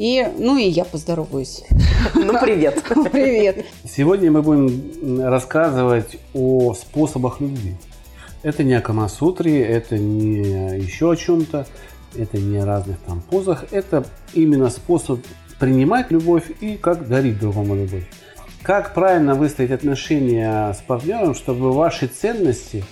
И, ну и я поздороваюсь. Ну, привет. Привет. Сегодня мы будем рассказывать о способах любви. Это не о Камасутре, это не еще о чем-то, это не о разных там позах. Это именно способ принимать любовь и как дарить другому любовь. Как правильно выстроить отношения с партнером, чтобы ваши ценности,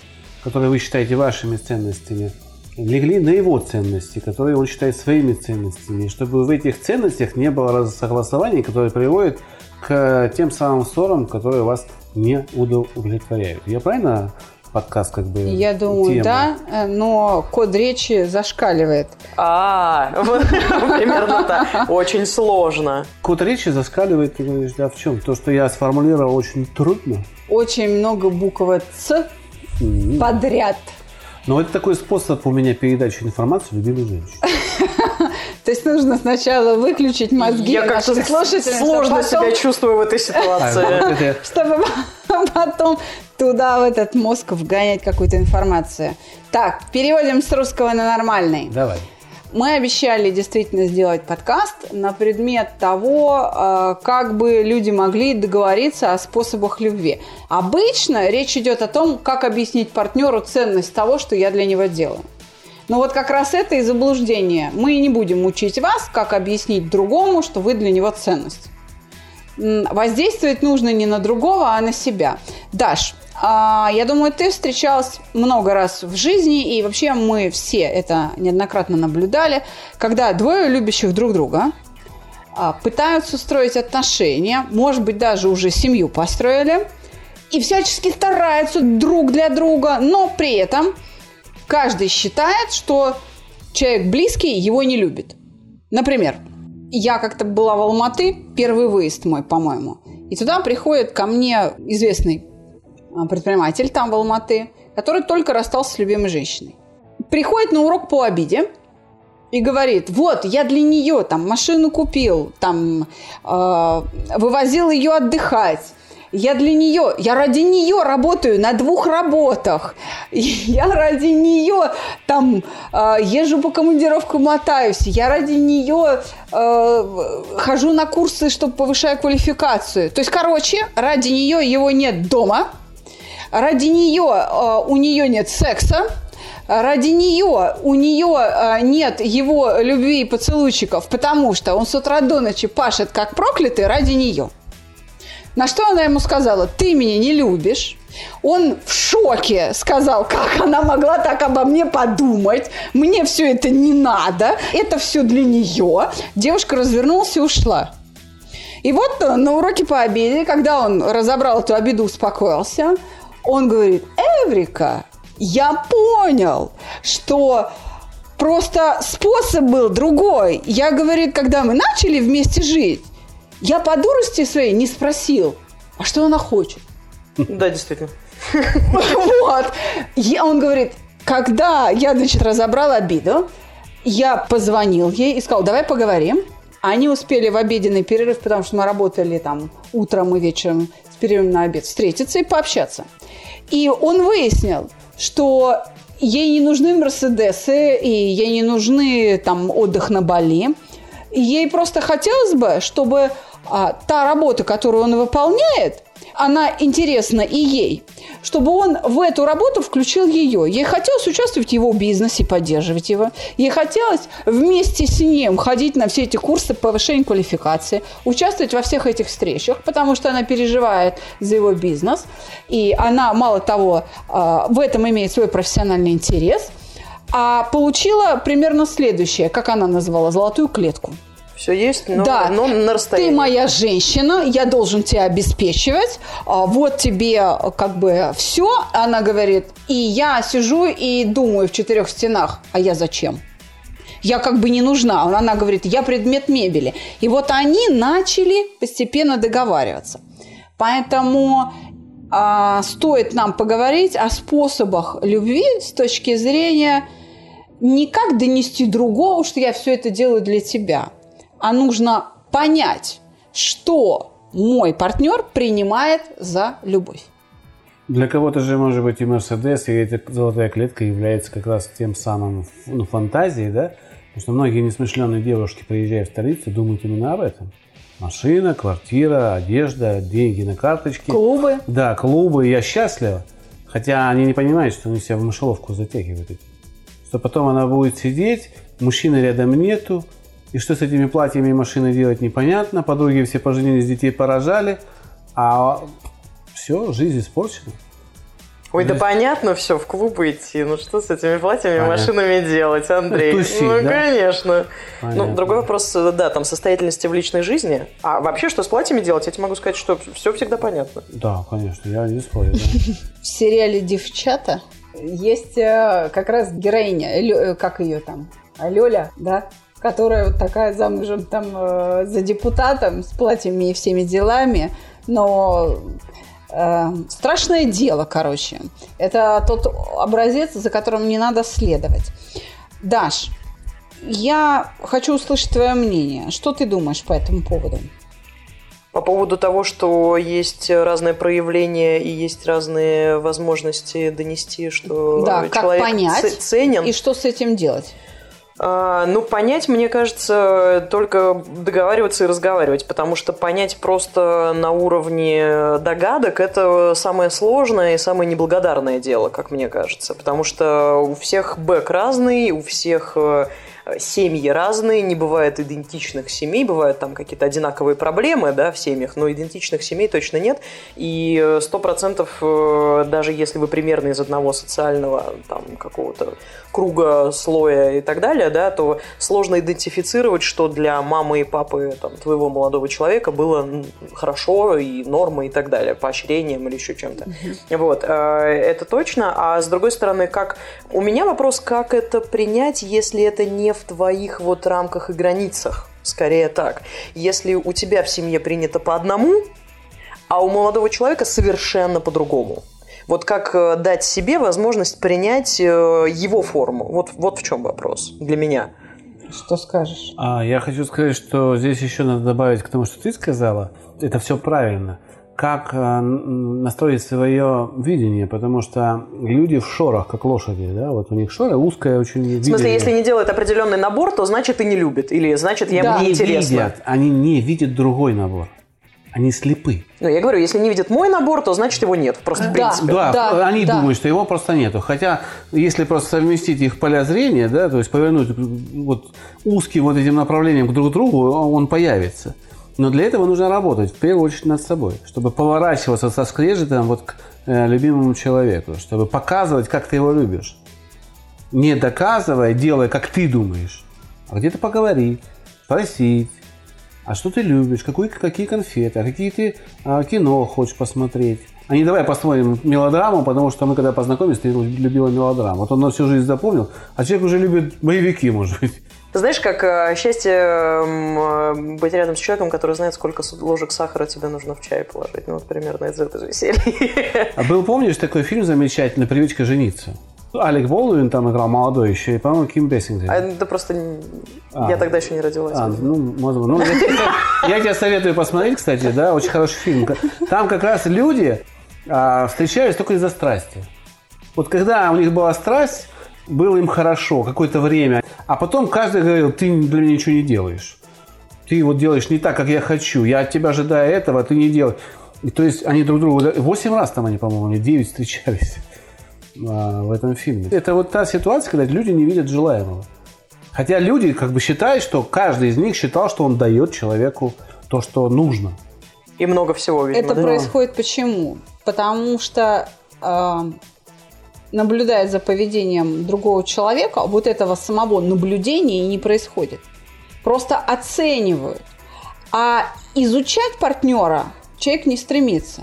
которые вы считаете вашими ценностями, легли на его ценности, которые он считает своими ценностями, и чтобы в этих ценностях не было согласований, которые приводят к тем самым ссорам, которые вас не удовлетворяют. Я правильно подкаст как бы Я думаю, тема? да, э, но код речи зашкаливает. А, примерно так. Очень сложно. Код речи заскаливает, ты говоришь, да, в чем? То, что я сформулировал очень трудно. Очень много буквы «ц» подряд. Но это такой способ у меня передачи информации любимой женщине. То есть нужно сначала выключить мозги Я как-то слушателям, сложно себя чувствую в этой А, ситуации. я- чтобы потом туда, в этот мозг, вгонять какую-то информацию. Так, переводим с русского на нормальный. Давай. Мы обещали действительно сделать подкаст на предмет того, э, как бы люди могли договориться о способах любви. Обычно речь идет о том, как объяснить партнеру ценность того, что я для него делаю. Но вот как раз это и заблуждение. Мы не будем учить вас, как объяснить другому, что вы для него ценность. Воздействовать нужно не на другого, а на себя. Даш, а, я думаю, ты встречалась много раз в жизни, и вообще мы все это неоднократно наблюдали, когда двое любящих друг друга а, пытаются строить отношения, может быть, даже уже семью построили, и всячески стараются друг для друга, но при этом каждый считает, что человек близкий его не любит. Например, я как-то была в Алматы, первый выезд мой, по-моему. И туда приходит ко мне известный а, предприниматель там в Алматы, который только расстался с любимой женщиной. Приходит на урок по обиде и говорит, вот, я для нее там машину купил, там э, вывозил ее отдыхать, я для нее, я ради нее работаю на двух работах. Я ради нее там э, езжу по командировкам, мотаюсь. Я ради нее э, хожу на курсы, чтобы повышать квалификацию. То есть, короче, ради нее его нет дома. Ради нее э, у нее нет секса. Ради нее у нее э, нет его любви и поцелуйчиков, потому что он с утра до ночи пашет как проклятый ради нее. На что она ему сказала, ты меня не любишь. Он в шоке сказал, как она могла так обо мне подумать. Мне все это не надо. Это все для нее. Девушка развернулась и ушла. И вот э, на уроке по обеде, когда он разобрал эту обиду, успокоился, он говорит, Эврика, я понял, что просто способ был другой. Я, говорит, когда мы начали вместе жить, я по дурости своей не спросил, а что она хочет. Да, действительно. Вот. Он говорит, когда я, значит, разобрал обиду, я позвонил ей и сказал, давай поговорим. Они успели в обеденный перерыв, потому что мы работали там утром и вечером с перерывом на обед, встретиться и пообщаться. И он выяснил, что ей не нужны Мерседесы, и ей не нужны там отдых на Бали. Ей просто хотелось бы, чтобы а, та работа, которую он выполняет, она интересна и ей, чтобы он в эту работу включил ее. Ей хотелось участвовать в его бизнесе, поддерживать его. Ей хотелось вместе с ним ходить на все эти курсы повышения квалификации, участвовать во всех этих встречах, потому что она переживает за его бизнес. И она, мало того, а, в этом имеет свой профессиональный интерес, а получила примерно следующее, как она назвала, золотую клетку. Все есть, но, да, но на расстоянии. ты моя женщина, я должен тебя обеспечивать, а, вот тебе как бы все, она говорит, и я сижу и думаю в четырех стенах, а я зачем? Я как бы не нужна. Она говорит, я предмет мебели. И вот они начали постепенно договариваться. Поэтому а, стоит нам поговорить о способах любви с точки зрения не как донести другого, что я все это делаю для тебя, а нужно понять, что мой партнер принимает за любовь. Для кого-то же, может быть, и Мерседес, и эта золотая клетка является как раз тем самым ну, фантазией, да? Потому что многие несмышленные девушки, приезжая в столицу, думают именно об этом. Машина, квартира, одежда, деньги на карточке. Клубы. Да, клубы. Я счастлива. Хотя они не понимают, что они себя в мышеловку затягивают. Что потом она будет сидеть, мужчины рядом нету, и что с этими платьями и машиной делать непонятно. Подруги все поженились, детей поражали. А все, жизнь испорчена. Ой, да понятно все, в клуб идти. Ну что с этими платьями и машинами делать, Андрей? Тусить, ну, да? конечно. Понятно. Ну, другой вопрос, да, там состоятельности в личной жизни. А вообще, что с платьями делать, я тебе могу сказать, что все всегда понятно. Да, конечно, я не спорю. да. В сериале «Девчата» есть э, как раз героиня, э, как ее там, А, Лёля, да? Которая вот такая замужем там э, за депутатом с платьями и всеми делами, но э, страшное дело, короче. Это тот образец, за которым не надо следовать. Даш, я хочу услышать твое мнение. Что ты думаешь по этому поводу? По поводу того, что есть разные проявления и есть разные возможности донести, что Да, как человек понять ц- ценен. И что с этим делать? А, ну, понять, мне кажется, только договариваться и разговаривать, потому что понять просто на уровне догадок – это самое сложное и самое неблагодарное дело, как мне кажется, потому что у всех бэк разный, у всех э, семьи разные, не бывает идентичных семей, бывают там какие-то одинаковые проблемы, да, в семьях, но идентичных семей точно нет, и сто процентов, э, даже если вы примерно из одного социального там какого-то круга, слоя и так далее, да, то сложно идентифицировать, что для мамы и папы там, твоего молодого человека было хорошо и нормой и так далее, поощрением или еще чем-то. Вот, э, это точно. А с другой стороны, как у меня вопрос, как это принять, если это не в твоих вот рамках и границах? Скорее так. Если у тебя в семье принято по одному, а у молодого человека совершенно по-другому. Вот как э, дать себе возможность принять э, его форму? Вот, вот в чем вопрос для меня. Что скажешь? А, я хочу сказать, что здесь еще надо добавить к тому, что ты сказала. Это все правильно. Как э, настроить свое видение, потому что люди в шорах, как лошади, да, вот у них шоры узкое очень В видение. смысле, если не делает определенный набор, то значит и не любит. Или значит, я Да. мне не интересно. видят, они не видят другой набор. Они слепы. Ну, я говорю, если не видит мой набор, то значит его нет. Просто в Да. принципе. Да, Да, они да. думают, что его просто нету. Хотя, если просто совместить их поля зрения, да, то есть повернуть вот узким вот этим направлением друг к другу, он появится. Но для этого нужно работать, в первую очередь, над собой, чтобы поворачиваться со скрежетом вот к э, любимому человеку, чтобы показывать, как ты его любишь. Не доказывая, делая, как ты думаешь, а где-то поговорить, спросить, а что ты любишь, какой, какие конфеты, а какие ты а, кино хочешь посмотреть. А не давай посмотрим мелодраму, потому что мы когда познакомились, ты любила мелодраму. Вот он на всю жизнь запомнил, а человек уже любит боевики, может быть. Ты знаешь, как э, счастье м, э, быть рядом с человеком, который знает, сколько ложек сахара тебе нужно в чай положить. Ну, вот примерно из этой же серии. А был, помнишь, такой фильм замечательный «Привычка жениться»? Алек Болдуин там играл молодой еще, и, по-моему, Ким Бессингер. А это просто... н- А. Я тогда еще не родилась. А, ну, может быть. Ну, я, тебе- я тебе советую посмотреть, кстати, да, очень хороший фильм. Там как раз люди а, встречались только из-за страсти. Вот когда у них была страсть, было им хорошо какое-то время, а потом каждый говорил, ты для меня ничего не делаешь. Ты вот делаешь не так, как я хочу. Я от тебя ожидаю этого, а ты не делаешь. И то есть они друг другу... Восемь раз там они, по-моему, они девять встречались а, в этом фильме. Это вот та ситуация, когда люди не видят желаемого. Хотя люди как бы считают, что каждый из них считал, что он дает человеку то, что нужно. И много всего, видимо, Это да? происходит почему? Потому что э, наблюдая за поведением другого человека, вот этого самого наблюдения не происходит. Просто оценивают. А изучать партнера человек не стремится.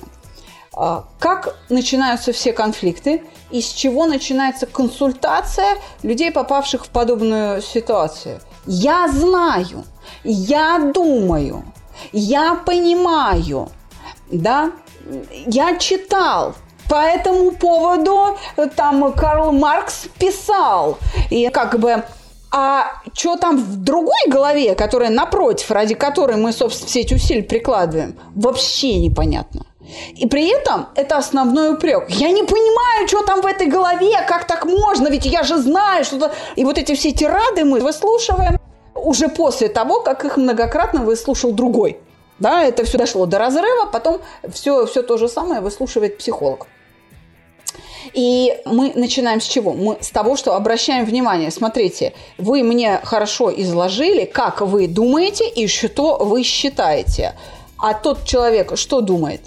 А, как начинаются все конфликты, из чего начинается консультация людей, попавших в подобную ситуацию. Я знаю, я думаю, я понимаю, да, я читал, по этому поводу там Карл Маркс писал. И как бы а что там в другой голове, которая напротив, ради которой мы, собственно, все эти усилия прикладываем, вообще непонятно. И при этом это основной упрек. Я не понимаю, что там в этой голове, как так можно, ведь я же знаю, что-то... И вот эти все тирады мы выслушиваем уже после того, как их многократно выслушал другой. Да, это все дошло до разрыва, потом все, все то же самое выслушивает психолог. И мы начинаем с чего? Мы с того, что обращаем внимание. Смотрите, вы мне хорошо изложили, как вы думаете и что вы считаете. А тот человек что думает?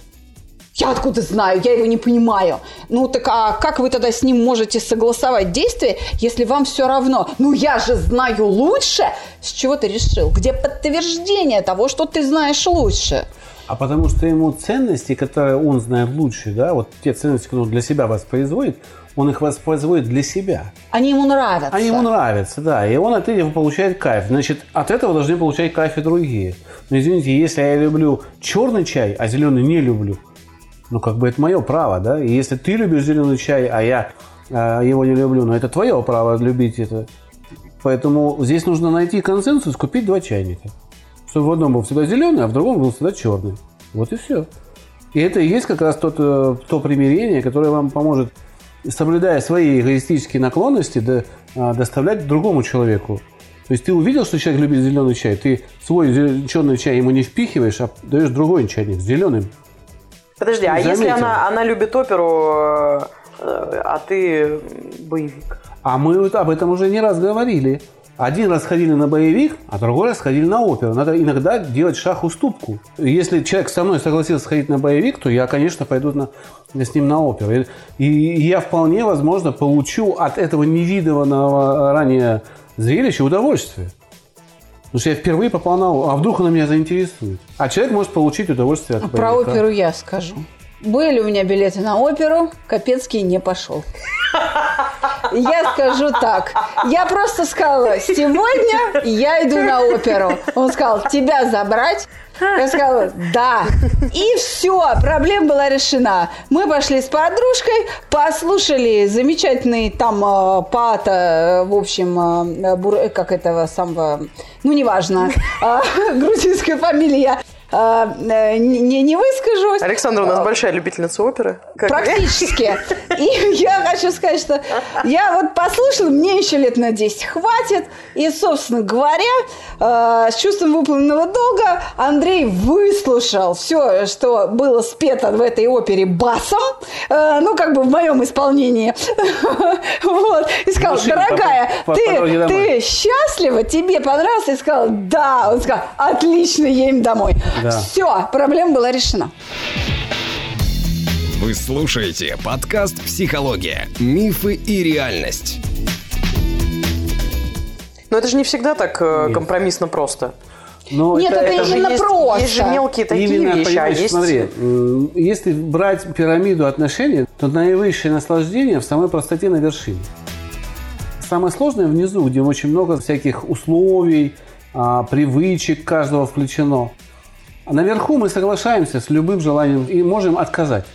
Я откуда знаю, я его не понимаю. Ну так а как вы тогда с ним можете согласовать действия, если вам все равно? Ну я же знаю лучше. С чего ты решил? Где подтверждение того, что ты знаешь лучше? А потому что ему ценности, которые он знает лучше, да, вот те ценности, которые он для себя воспроизводит, он их воспроизводит для себя. Они ему нравятся. Они ему нравятся, да. И он от этого получает кайф. Значит, от этого должны получать кайф и другие. Но извините, если я люблю черный чай, а зеленый не люблю, ну как бы это мое право, да. И если ты любишь зеленый чай, а я а, его не люблю, но это твое право любить это. Поэтому здесь нужно найти консенсус, купить два чайника чтобы в одном был всегда зеленый, а в другом был всегда черный. Вот и все. И это и есть как раз тот, э, то примирение, которое вам поможет, соблюдая свои эгоистические наклонности, до, а, доставлять другому человеку. То есть ты увидел, что человек любит зеленый чай, ты свой черный чай ему не впихиваешь, а даешь другой чайник с зеленым. Подожди, а если она, она любит оперу, э, а ты боевик? А мы об этом уже не раз говорили. Один раз ходили на боевик, а другой раз ходили на оперу. Надо иногда делать шаг уступку. Если человек со мной согласился сходить на боевик, то я, конечно, пойду на, с ним на оперу. И, и я вполне, возможно, получу от этого невиданного ранее зрелища удовольствие. Потому что я впервые попал на оперу. А вдруг она меня заинтересует? А человек может получить удовольствие от а. Про оперу я скажу. Были у меня билеты на оперу, Капецкий не пошел. Я скажу так. Я просто сказала, сегодня я иду на оперу. Он сказал, тебя забрать? Я сказала, да. И все, проблема была решена. Мы пошли с подружкой, послушали замечательный там э, пата, в общем, э, бур, э, как этого самого, ну, неважно, э, грузинская фамилия. А, э, не, не выскажусь. Александра у нас а, большая любительница оперы. Как практически. И я хочу сказать, что я вот послушала, мне еще лет на 10 хватит. И, собственно говоря, э, с чувством выполненного долга Андрей выслушал все, что было спето в этой опере басом. Э, ну, как бы в моем исполнении. Вот. И сказал, дорогая, ты, ты счастлива? Тебе понравилось? И сказал, да. Он сказал, отлично, едем домой. Да. Все, проблема была решена. Вы слушаете подкаст «Психология. Мифы и реальность». Но это же не всегда так э, Нет. компромиссно просто. Но Нет, это, это, это именно есть, просто. Есть же мелкие такие именно, вещи, а есть... Смотри, если брать пирамиду отношений, то наивысшее наслаждение в самой простоте на вершине. Самое сложное внизу, где очень много всяких условий, а, привычек каждого включено. А наверху мы соглашаемся с любым желанием и можем отказать.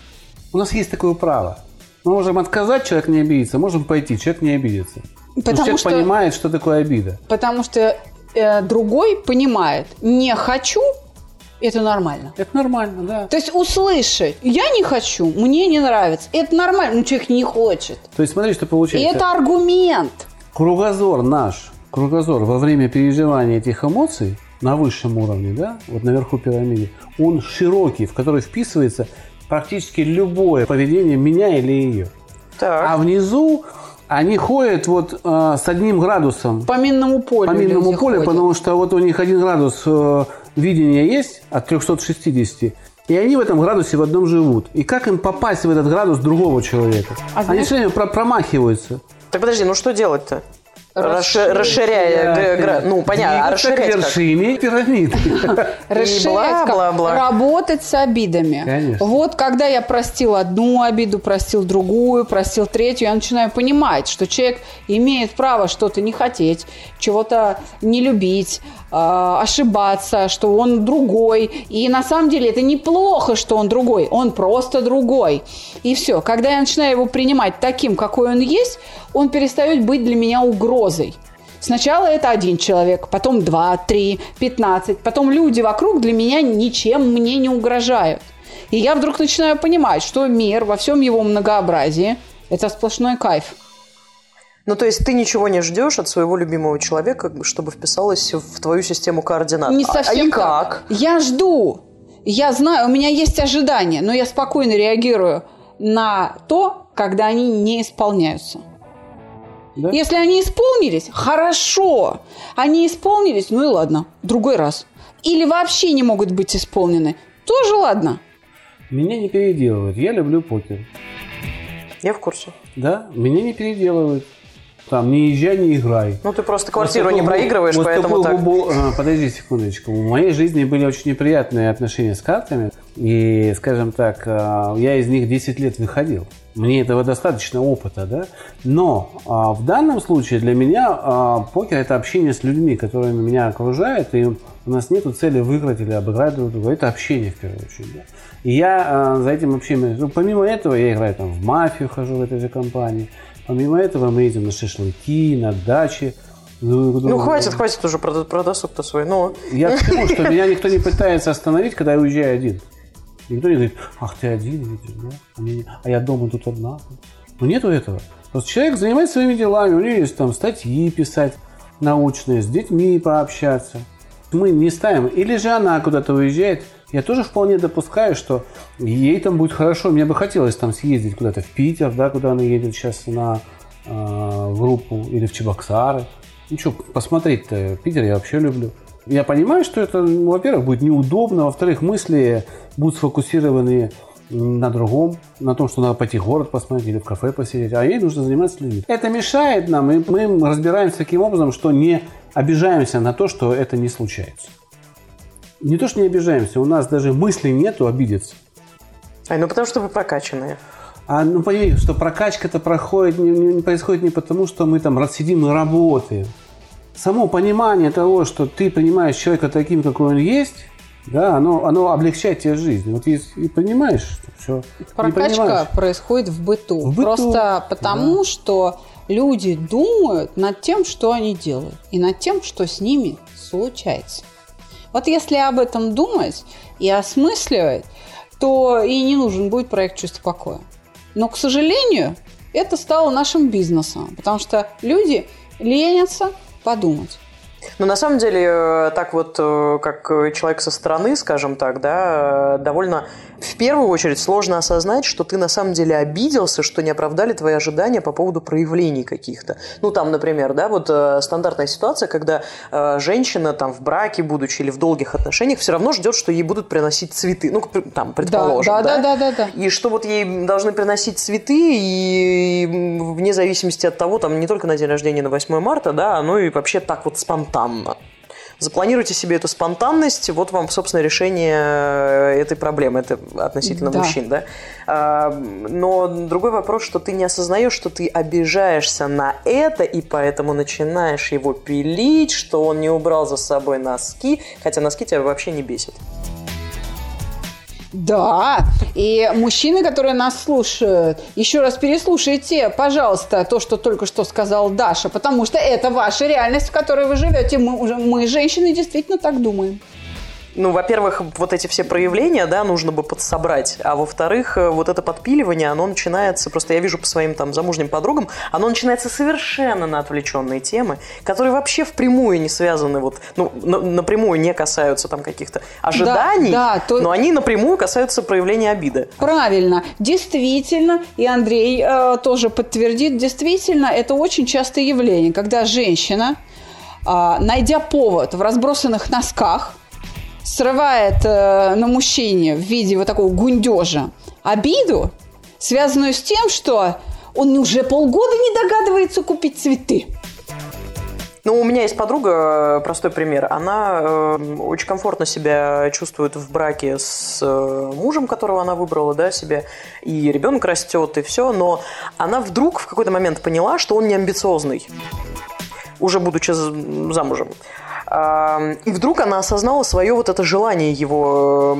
У нас есть такое право. Мы можем отказать, человек не обидится, можем пойти, человек не обидится. Потому, Потому человек что, понимает, что такое обида. Потому что э, другой понимает, не хочу, это нормально. Это нормально, да. То есть услышать, я не хочу, мне не нравится, это нормально, но человек не хочет. То есть смотри, что получается. И это аргумент. Кругозор наш, кругозор во время переживания этих эмоций на высшем уровне, да, вот наверху пирамиды, он широкий, в который вписывается практически любое поведение меня или ее. Так. А внизу они ходят вот э, с одним градусом. По минному полю. По минному полю, ходят. потому что вот у них один градус э, видения есть от 360. И они в этом градусе в одном живут. И как им попасть в этот градус другого человека? А они все время про- промахиваются. Так подожди, ну что делать-то? Расши- расширяя, г- гра- ну понятно, а расширять как? вершине пирамиды. Расширять, как бла-бла-бла. работать с обидами. Конечно. Вот когда я простил одну обиду, простил другую, простил третью, я начинаю понимать, что человек имеет право что-то не хотеть, чего-то не любить, ошибаться, что он другой. И на самом деле это неплохо, что он другой, он просто другой. И все. Когда я начинаю его принимать таким, какой он есть, он перестает быть для меня угрозой. Сначала это один человек, потом два, три, пятнадцать, потом люди вокруг для меня ничем мне не угрожают. И я вдруг начинаю понимать, что мир во всем его многообразии – это сплошной кайф. Ну, то есть ты ничего не ждешь от своего любимого человека, чтобы вписалось в твою систему координат. Не А- а совсем и так. как? Я жду. Я знаю, у меня есть ожидания, но я спокойно реагирую на то, когда они не исполняются. Да. Если они исполнились, хорошо. Они исполнились, ну и ладно, другой раз. Или вообще не могут быть исполнены, тоже ладно. Меня не переделывают. Я люблю покер. Я в курсе. Да, меня не переделывают. Там, не езжай, не играй. Ну, ты просто квартиру Вот не проигрываешь, вот поэтому так. глубо- а, Подожди секундочку. В моей жизни были очень неприятные отношения с картами. И, скажем так, а, я из них 10 лет выходил. Мне этого достаточно опыта, да? Но а, в данном случае для меня а, покер – это общение с людьми, которые меня окружают, и у нас нет цели выиграть или обыграть друг друга. Это общение, в первую очередь. да. И я а, за этим общением... ну, помимо этого, я играю там в мафию, хожу в этой же компании. Помимо этого, мы едем на шашлыки, на дачи. Ну, хватит, хватит уже про, про досуг-то свой. Ну, Я к тому, что меня никто не пытается остановить, когда я уезжаю один. Никто не говорит, ах, ты один едешь, да? А, а я дома тут одна. Ну, нету этого. Просто человек занимается своими делами, у него есть там статьи писать научные, с детьми пообщаться. Мы не ставим. Или же она куда-то уезжает. Я тоже вполне допускаю, что ей там будет хорошо. Мне бы хотелось там съездить куда-то в Питер, да, куда она едет сейчас на э, группу, или в Чебоксары. Ну что, посмотреть-то Питер я вообще люблю. Я понимаю, что это, ну, во-первых, будет неудобно, во-вторых, мысли будут сфокусированы на другом, на том, что надо пойти в город посмотреть или в кафе посидеть, а ей нужно заниматься людьми. Это мешает нам, и мы разбираемся таким образом, что не обижаемся на то, что это не случается. Не то, что не обижаемся, у нас даже мысли нету обидеться. ай, ну потому что вы прокачанные. А ну пойми, что прокачка-то проходит, не, не- не происходит не потому, что мы там сидим и работаем. Само понимание того, что ты принимаешь человека таким, какой он есть, да, оно, оно облегчает тебе жизнь. Вот и, и понимаешь, что все. Прокачка происходит в быту. В быту, Просто потому, что люди думают над тем, что они делают, и над тем, что с ними случается. Вот если об этом думать и осмысливать, то и не нужен будет проект «Чувство покоя». Но, к сожалению, это стало нашим бизнесом, потому что люди ленятся подумать. Но на самом деле, э, так вот, э, как э, человек со стороны, скажем так, да, довольно в первую очередь сложно осознать, что ты на самом деле обиделся, что не оправдали твои ожидания по поводу проявлений каких-то. Ну, там, например, да, вот э, стандартная ситуация, когда э, женщина там в браке, будучи или в долгих отношениях, все равно ждет, что ей будут приносить цветы. Ну, там, предположим, да, да, да, да, да. и что вот ей должны приносить цветы, и м, вне зависимости от того, там не только на день рождения, на 8 марта, да, но и вообще так вот спонтанно. Запланируйте себе эту спонтанность, вот вам, собственно, решение э, этой проблемы, это относительно Да. мужчин, да. А, Но другой вопрос, что ты не осознаешь, что ты обижаешься на это, и поэтому начинаешь его пилить, что он не убрал за собой носки, хотя носки тебя вообще не бесят. Да, и мужчины, которые нас слушают, еще раз переслушайте, пожалуйста, то, что только что сказал Даша, потому что это ваша реальность, в которой вы живете. Мы, мы женщины, действительно так думаем. Ну, во-первых, вот эти все проявления, да, нужно бы подсобрать. А во-вторых, э, вот это подпиливание, оно начинается, просто я вижу по своим там замужним подругам, оно начинается совершенно на отвлеченные темы, которые вообще впрямую не связаны, вот, ну, на- напрямую не касаются там каких-то ожиданий, да, то- но они напрямую касаются проявления обиды. Правильно, действительно, и Андрей э, тоже подтвердит, действительно, это очень частое явление, когда женщина, а, найдя повод в разбросанных носках, срывает э, на мужчине в виде вот такого гундежа обиду, связанную с тем, что он уже полгода не догадывается купить цветы. Ну, у меня есть подруга, простой пример. Она э, очень комфортно себя чувствует в браке с э, мужем, которого она выбрала, да, себе, и ребенок растет, и все, но она вдруг в какой-то момент поняла, что он не амбициозный, уже будучи замужем. И вдруг она осознала свое вот это желание его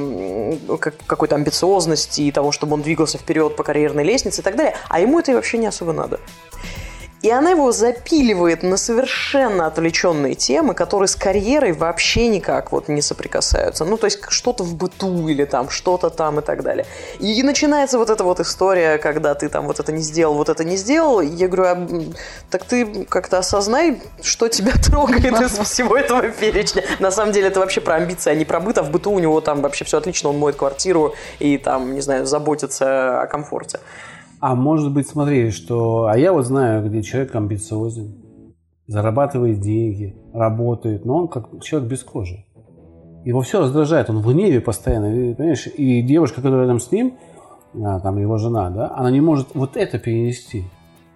какой-то амбициозности и того, чтобы он двигался вперед по карьерной лестнице и так далее. А ему это вообще не особо надо. И она его запиливает на совершенно отвлеченные темы, которые с карьерой вообще никак вот не соприкасаются. Ну, то есть что-то в быту или там что-то там и так далее. И начинается вот эта вот история, когда ты там вот это не сделал, вот это не сделал. И я говорю, а, так ты как-то осознай, что тебя трогает из всего этого перечня. На самом деле это вообще про амбиции, а не про быт, а в быту у него там вообще все отлично, он моет квартиру и там, не знаю, заботится о комфорте. А может быть, смотри, что... А я вот знаю, где человек амбициозен, зарабатывает деньги, работает, но он как человек без кожи. Его все раздражает, он в гневе постоянно, понимаешь? И девушка, которая рядом с ним, а, там его жена, да, она не может вот это перенести.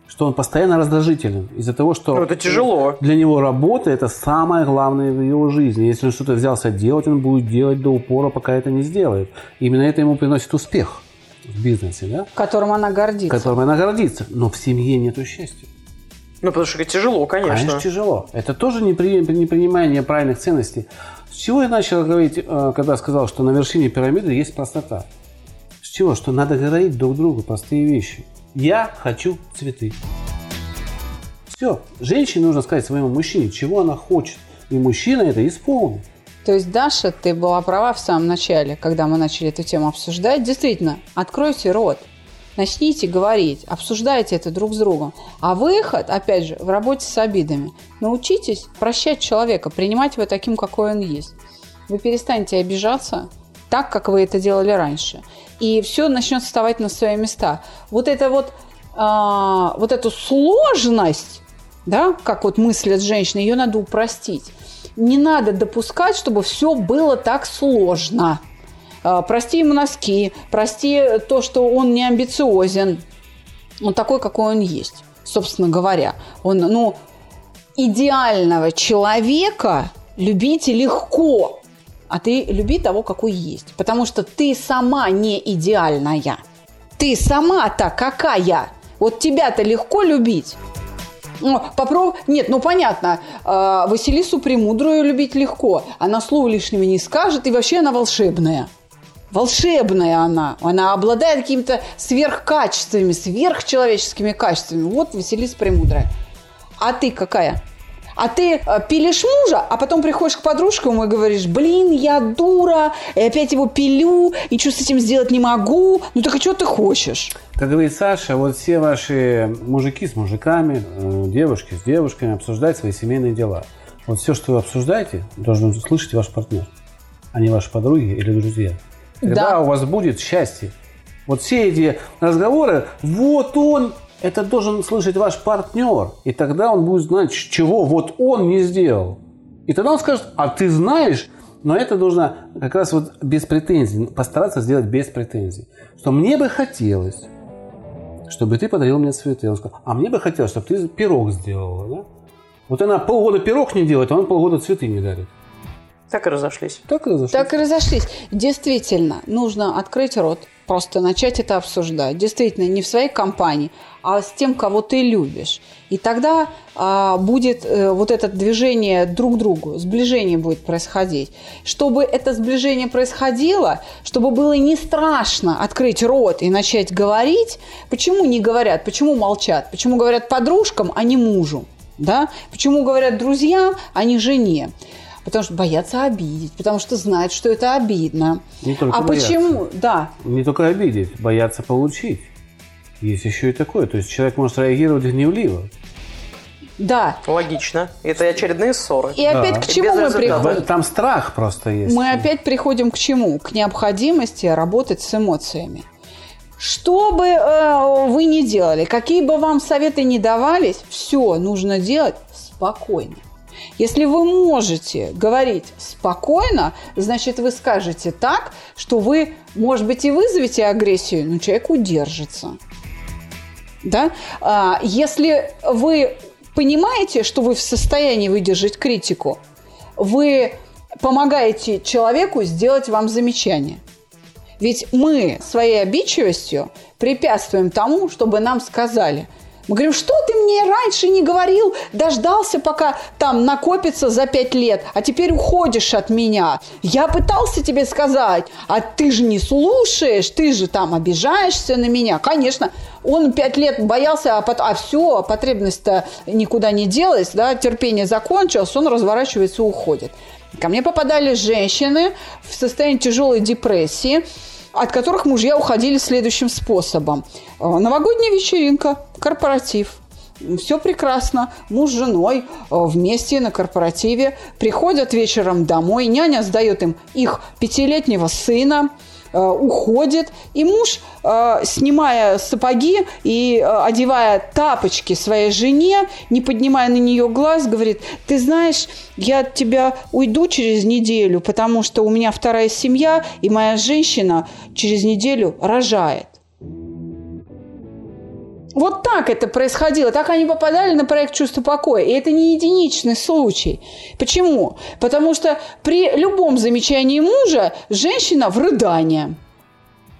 Что он постоянно раздражителен из-за того, что ну, это тяжело. для него работа это самое главное в его жизни. Если он что-то взялся делать, он будет делать до упора, пока это не сделает. Именно это ему приносит успех в бизнесе, да? Которым она гордится. Которым она гордится. Но в семье нету счастья. Ну, потому что это тяжело, конечно. Конечно, тяжело. Это тоже непринимание правильных ценностей. С чего я начал говорить, э, когда сказал, что на вершине пирамиды есть простота? С чего? Что надо говорить друг другу простые вещи. Я хочу цветы. Все. Женщине нужно сказать своему мужчине, чего она хочет. И мужчина это исполнит. То есть, Даша, ты была права в самом начале, когда мы начали эту тему обсуждать. Действительно, откройте рот, начните говорить, обсуждайте это друг с другом. А выход, опять же, в работе с обидами. Научитесь прощать человека, принимать его таким, какой он есть. Вы перестанете обижаться так, как вы это делали раньше. И все начнет вставать на свои места. Вот это вот, а, вот эту сложность, да, как вот мыслят женщины, ее надо упростить не надо допускать, чтобы все было так сложно. А, прости ему носки, прости то, что он не амбициозен. Он такой, какой он есть, собственно говоря. Он, ну, идеального человека любить легко, а ты люби того, какой есть. Потому что ты сама не идеальная. Ты сама-то какая. Вот тебя-то легко любить. Ну, попробуй. Нет, ну понятно. Э, Василису Премудрую любить легко. Она слова лишнего не скажет, и вообще она волшебная. Волшебная она. Она обладает какими-то сверхкачествами, сверхчеловеческими качествами. Вот Василиса Премудрая. А ты какая? А ты э, пилишь мужа, а потом приходишь к подружкам и говоришь, блин, я дура, и опять его пилю, и что с этим сделать не могу. Ну так и что ты хочешь? Как говорит Саша, вот все ваши мужики с мужиками, э, девушки с девушками обсуждать свои семейные дела. Вот все, что вы обсуждаете, должен слышать ваш партнер, а не ваши подруги или друзья. Тогда да. у вас будет счастье. Вот все эти разговоры, вот он это должен слышать ваш партнер. И тогда он будет знать, чего вот он не сделал. И тогда он скажет, а ты знаешь, но это нужно как раз вот без претензий, постараться сделать без претензий. Что мне бы хотелось, чтобы ты подарил мне цветы. Он сказал, а мне бы хотелось, чтобы ты пирог сделала. Да? Вот она полгода пирог не делает, а он полгода цветы не дарит. Так и разошлись. Так и разошлись. Так и разошлись. Действительно, нужно открыть рот, просто начать это обсуждать. Действительно, не в своей компании, а с тем, кого ты любишь. И тогда а, будет а, вот это движение друг к другу, сближение будет происходить. Чтобы это сближение происходило, чтобы было не страшно открыть рот и начать говорить, почему не говорят, почему молчат, почему говорят подружкам, а не мужу, да? почему говорят друзьям, а не жене потому что боятся обидеть, потому что знают, что это обидно. Не только а боятся. почему? Да. Не только обидеть, боятся получить. Есть еще и такое. То есть человек может реагировать гневливо. Да. Логично. Это очередные ссоры. И да. опять к чему мы приходим? Там страх просто есть. Мы опять приходим к чему? К необходимости работать с эмоциями. Что бы э, вы ни делали, какие бы вам советы ни давались, все нужно делать спокойно. Если вы можете говорить спокойно, значит, вы скажете так, что вы, может быть, и вызовете агрессию, но человек удержится. Да? А, если вы понимаете, что вы в состоянии выдержать критику, вы помогаете человеку сделать вам замечание. Ведь мы своей обидчивостью препятствуем тому, чтобы нам сказали. Мы говорим, что ты мне раньше не говорил, дождался, пока там накопится за пять лет, а теперь уходишь от меня. Я пытался тебе сказать, а ты же не слушаешь, ты же там обижаешься на меня. Конечно, он пять лет боялся, а, потом, а все, потребность-то никуда не делась, да, терпение закончилось, он разворачивается и уходит. Ко мне попадали женщины в состоянии тяжелой депрессии, от которых мужья уходили следующим способом. Э, новогодняя вечеринка, корпоратив. Все прекрасно. Муж с женой э, вместе на корпоративе приходят вечером домой. Няня сдает им их пятилетнего сына – уходит, и муж, э, снимая сапоги и э, одевая тапочки своей жене, не поднимая на нее глаз, говорит, ты знаешь, я от тебя уйду через неделю, потому что у меня вторая семья, и моя женщина через неделю рожает. Вот так это происходило, так они попадали на проект «Чувство покоя». И это не единичный случай. Почему? Потому что при любом замечании мужа женщина в рыдание.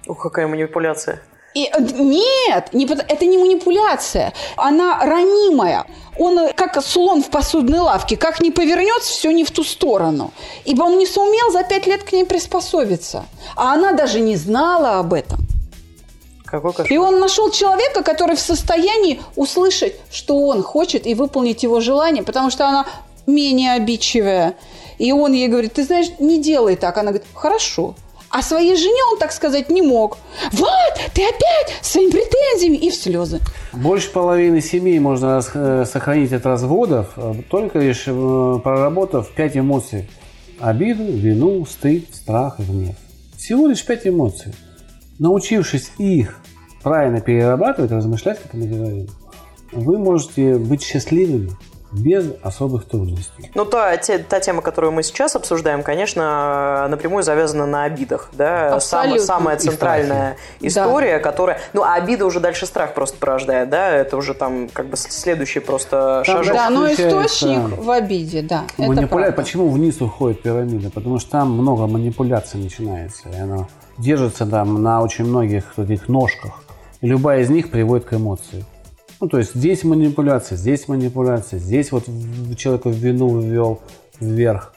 Ух, какая манипуляция. И, э, нет, не, это не манипуляция. Она ранимая. Он как слон в посудной лавке. Как не повернется, все не в ту сторону. Ибо он не сумел за пять лет к ней приспособиться. А она даже не знала об этом. Какой И он нашел человека, который в состоянии услышать, что он хочет, и выполнить его желание, потому что она менее обидчивая. И он ей говорит, ты знаешь, не делай так. Она говорит, хорошо. А своей жене он так сказать не мог. Вот, ты опять с своими претензиями и в слезы. Больше половины семей можно э, сохранить от разводов, э, только лишь э, проработав пять эмоций. Обиду, вину, стыд, страх и гнев. Всего лишь пять эмоций. Научившись их правильно перерабатывать, размышлять, как мы говорим, вы можете быть счастливыми без особых трудностей. Ну, та, те, та тема, которую мы сейчас обсуждаем, конечно, напрямую завязана на обидах. Да? Сам, самая центральная история, да. которая... Ну, а обида уже дальше страх просто порождает, да? Это уже там как бы следующий просто там, шажок. Да, но источник в обиде, да. Манипуля... Почему вниз уходит пирамида? Потому что там много манипуляций начинается. И она держится там на очень многих таких ножках. И любая из них приводит к эмоции. Ну, то есть здесь манипуляция, здесь манипуляция, здесь вот человека в вину ввел вверх.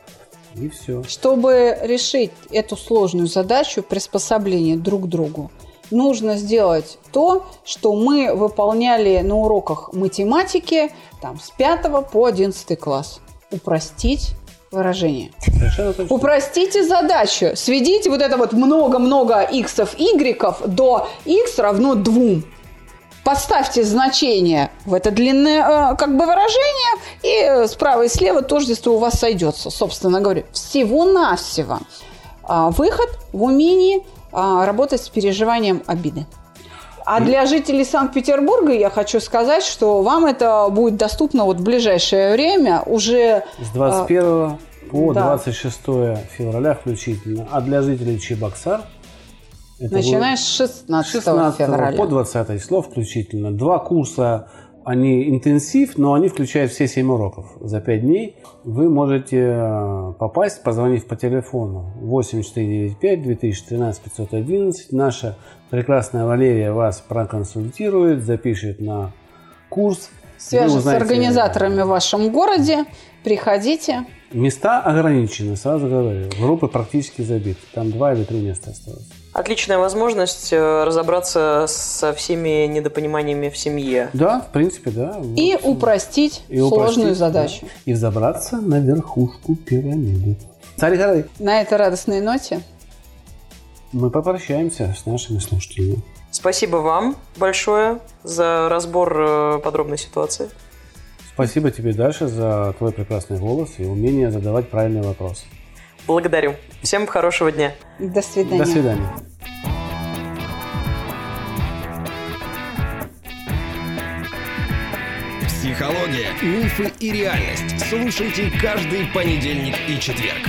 И все. Чтобы решить эту сложную задачу приспособления друг к другу, нужно сделать то, что мы выполняли на уроках математики там, с 5 по 11 класс. Упростить выражение. Упростите задачу. Сведите вот это вот много-много иксов, игреков до x равно 2. Поставьте значение в это длинное э, как бы выражение, и справа и слева тождество у вас сойдется, собственно говоря. Всего-навсего. А, выход в умении а, работать с переживанием обиды. А для жителей Санкт-Петербурга я хочу сказать, что вам это будет доступно вот в ближайшее время уже... С 21 а, по да. 26 февраля включительно. А для жителей Чебоксар Начиная с 16, 16 февраля. по 20 слов включительно. Два курса, они интенсив, но они включают все 7 уроков. За 5 дней вы можете э, попасть, позвонив по телефону 8495 2013 511. Наша прекрасная Валерия вас проконсультирует, запишет на курс. Свяжется с организаторами в вашем городе. Приходите. Места ограничены, сразу говорю. Группы практически забиты. Там два или три места осталось. Отличная возможность э, разобраться со всеми недопониманиями в семье. Да, в принципе, да. И вот. упростить и сложную упростить, задачу. Да. И взобраться на верхушку пирамиды. Царь горы. На этой радостной ноте мы попрощаемся с нашими слушателями. Спасибо вам большое за разбор э, подробной ситуации. Спасибо тебе, Даша, за твой прекрасный голос и умение задавать правильные вопросы. Благодарю. Всем хорошего дня. До свидания. До свидания. Психология, мифы и реальность. Слушайте каждый понедельник и четверг.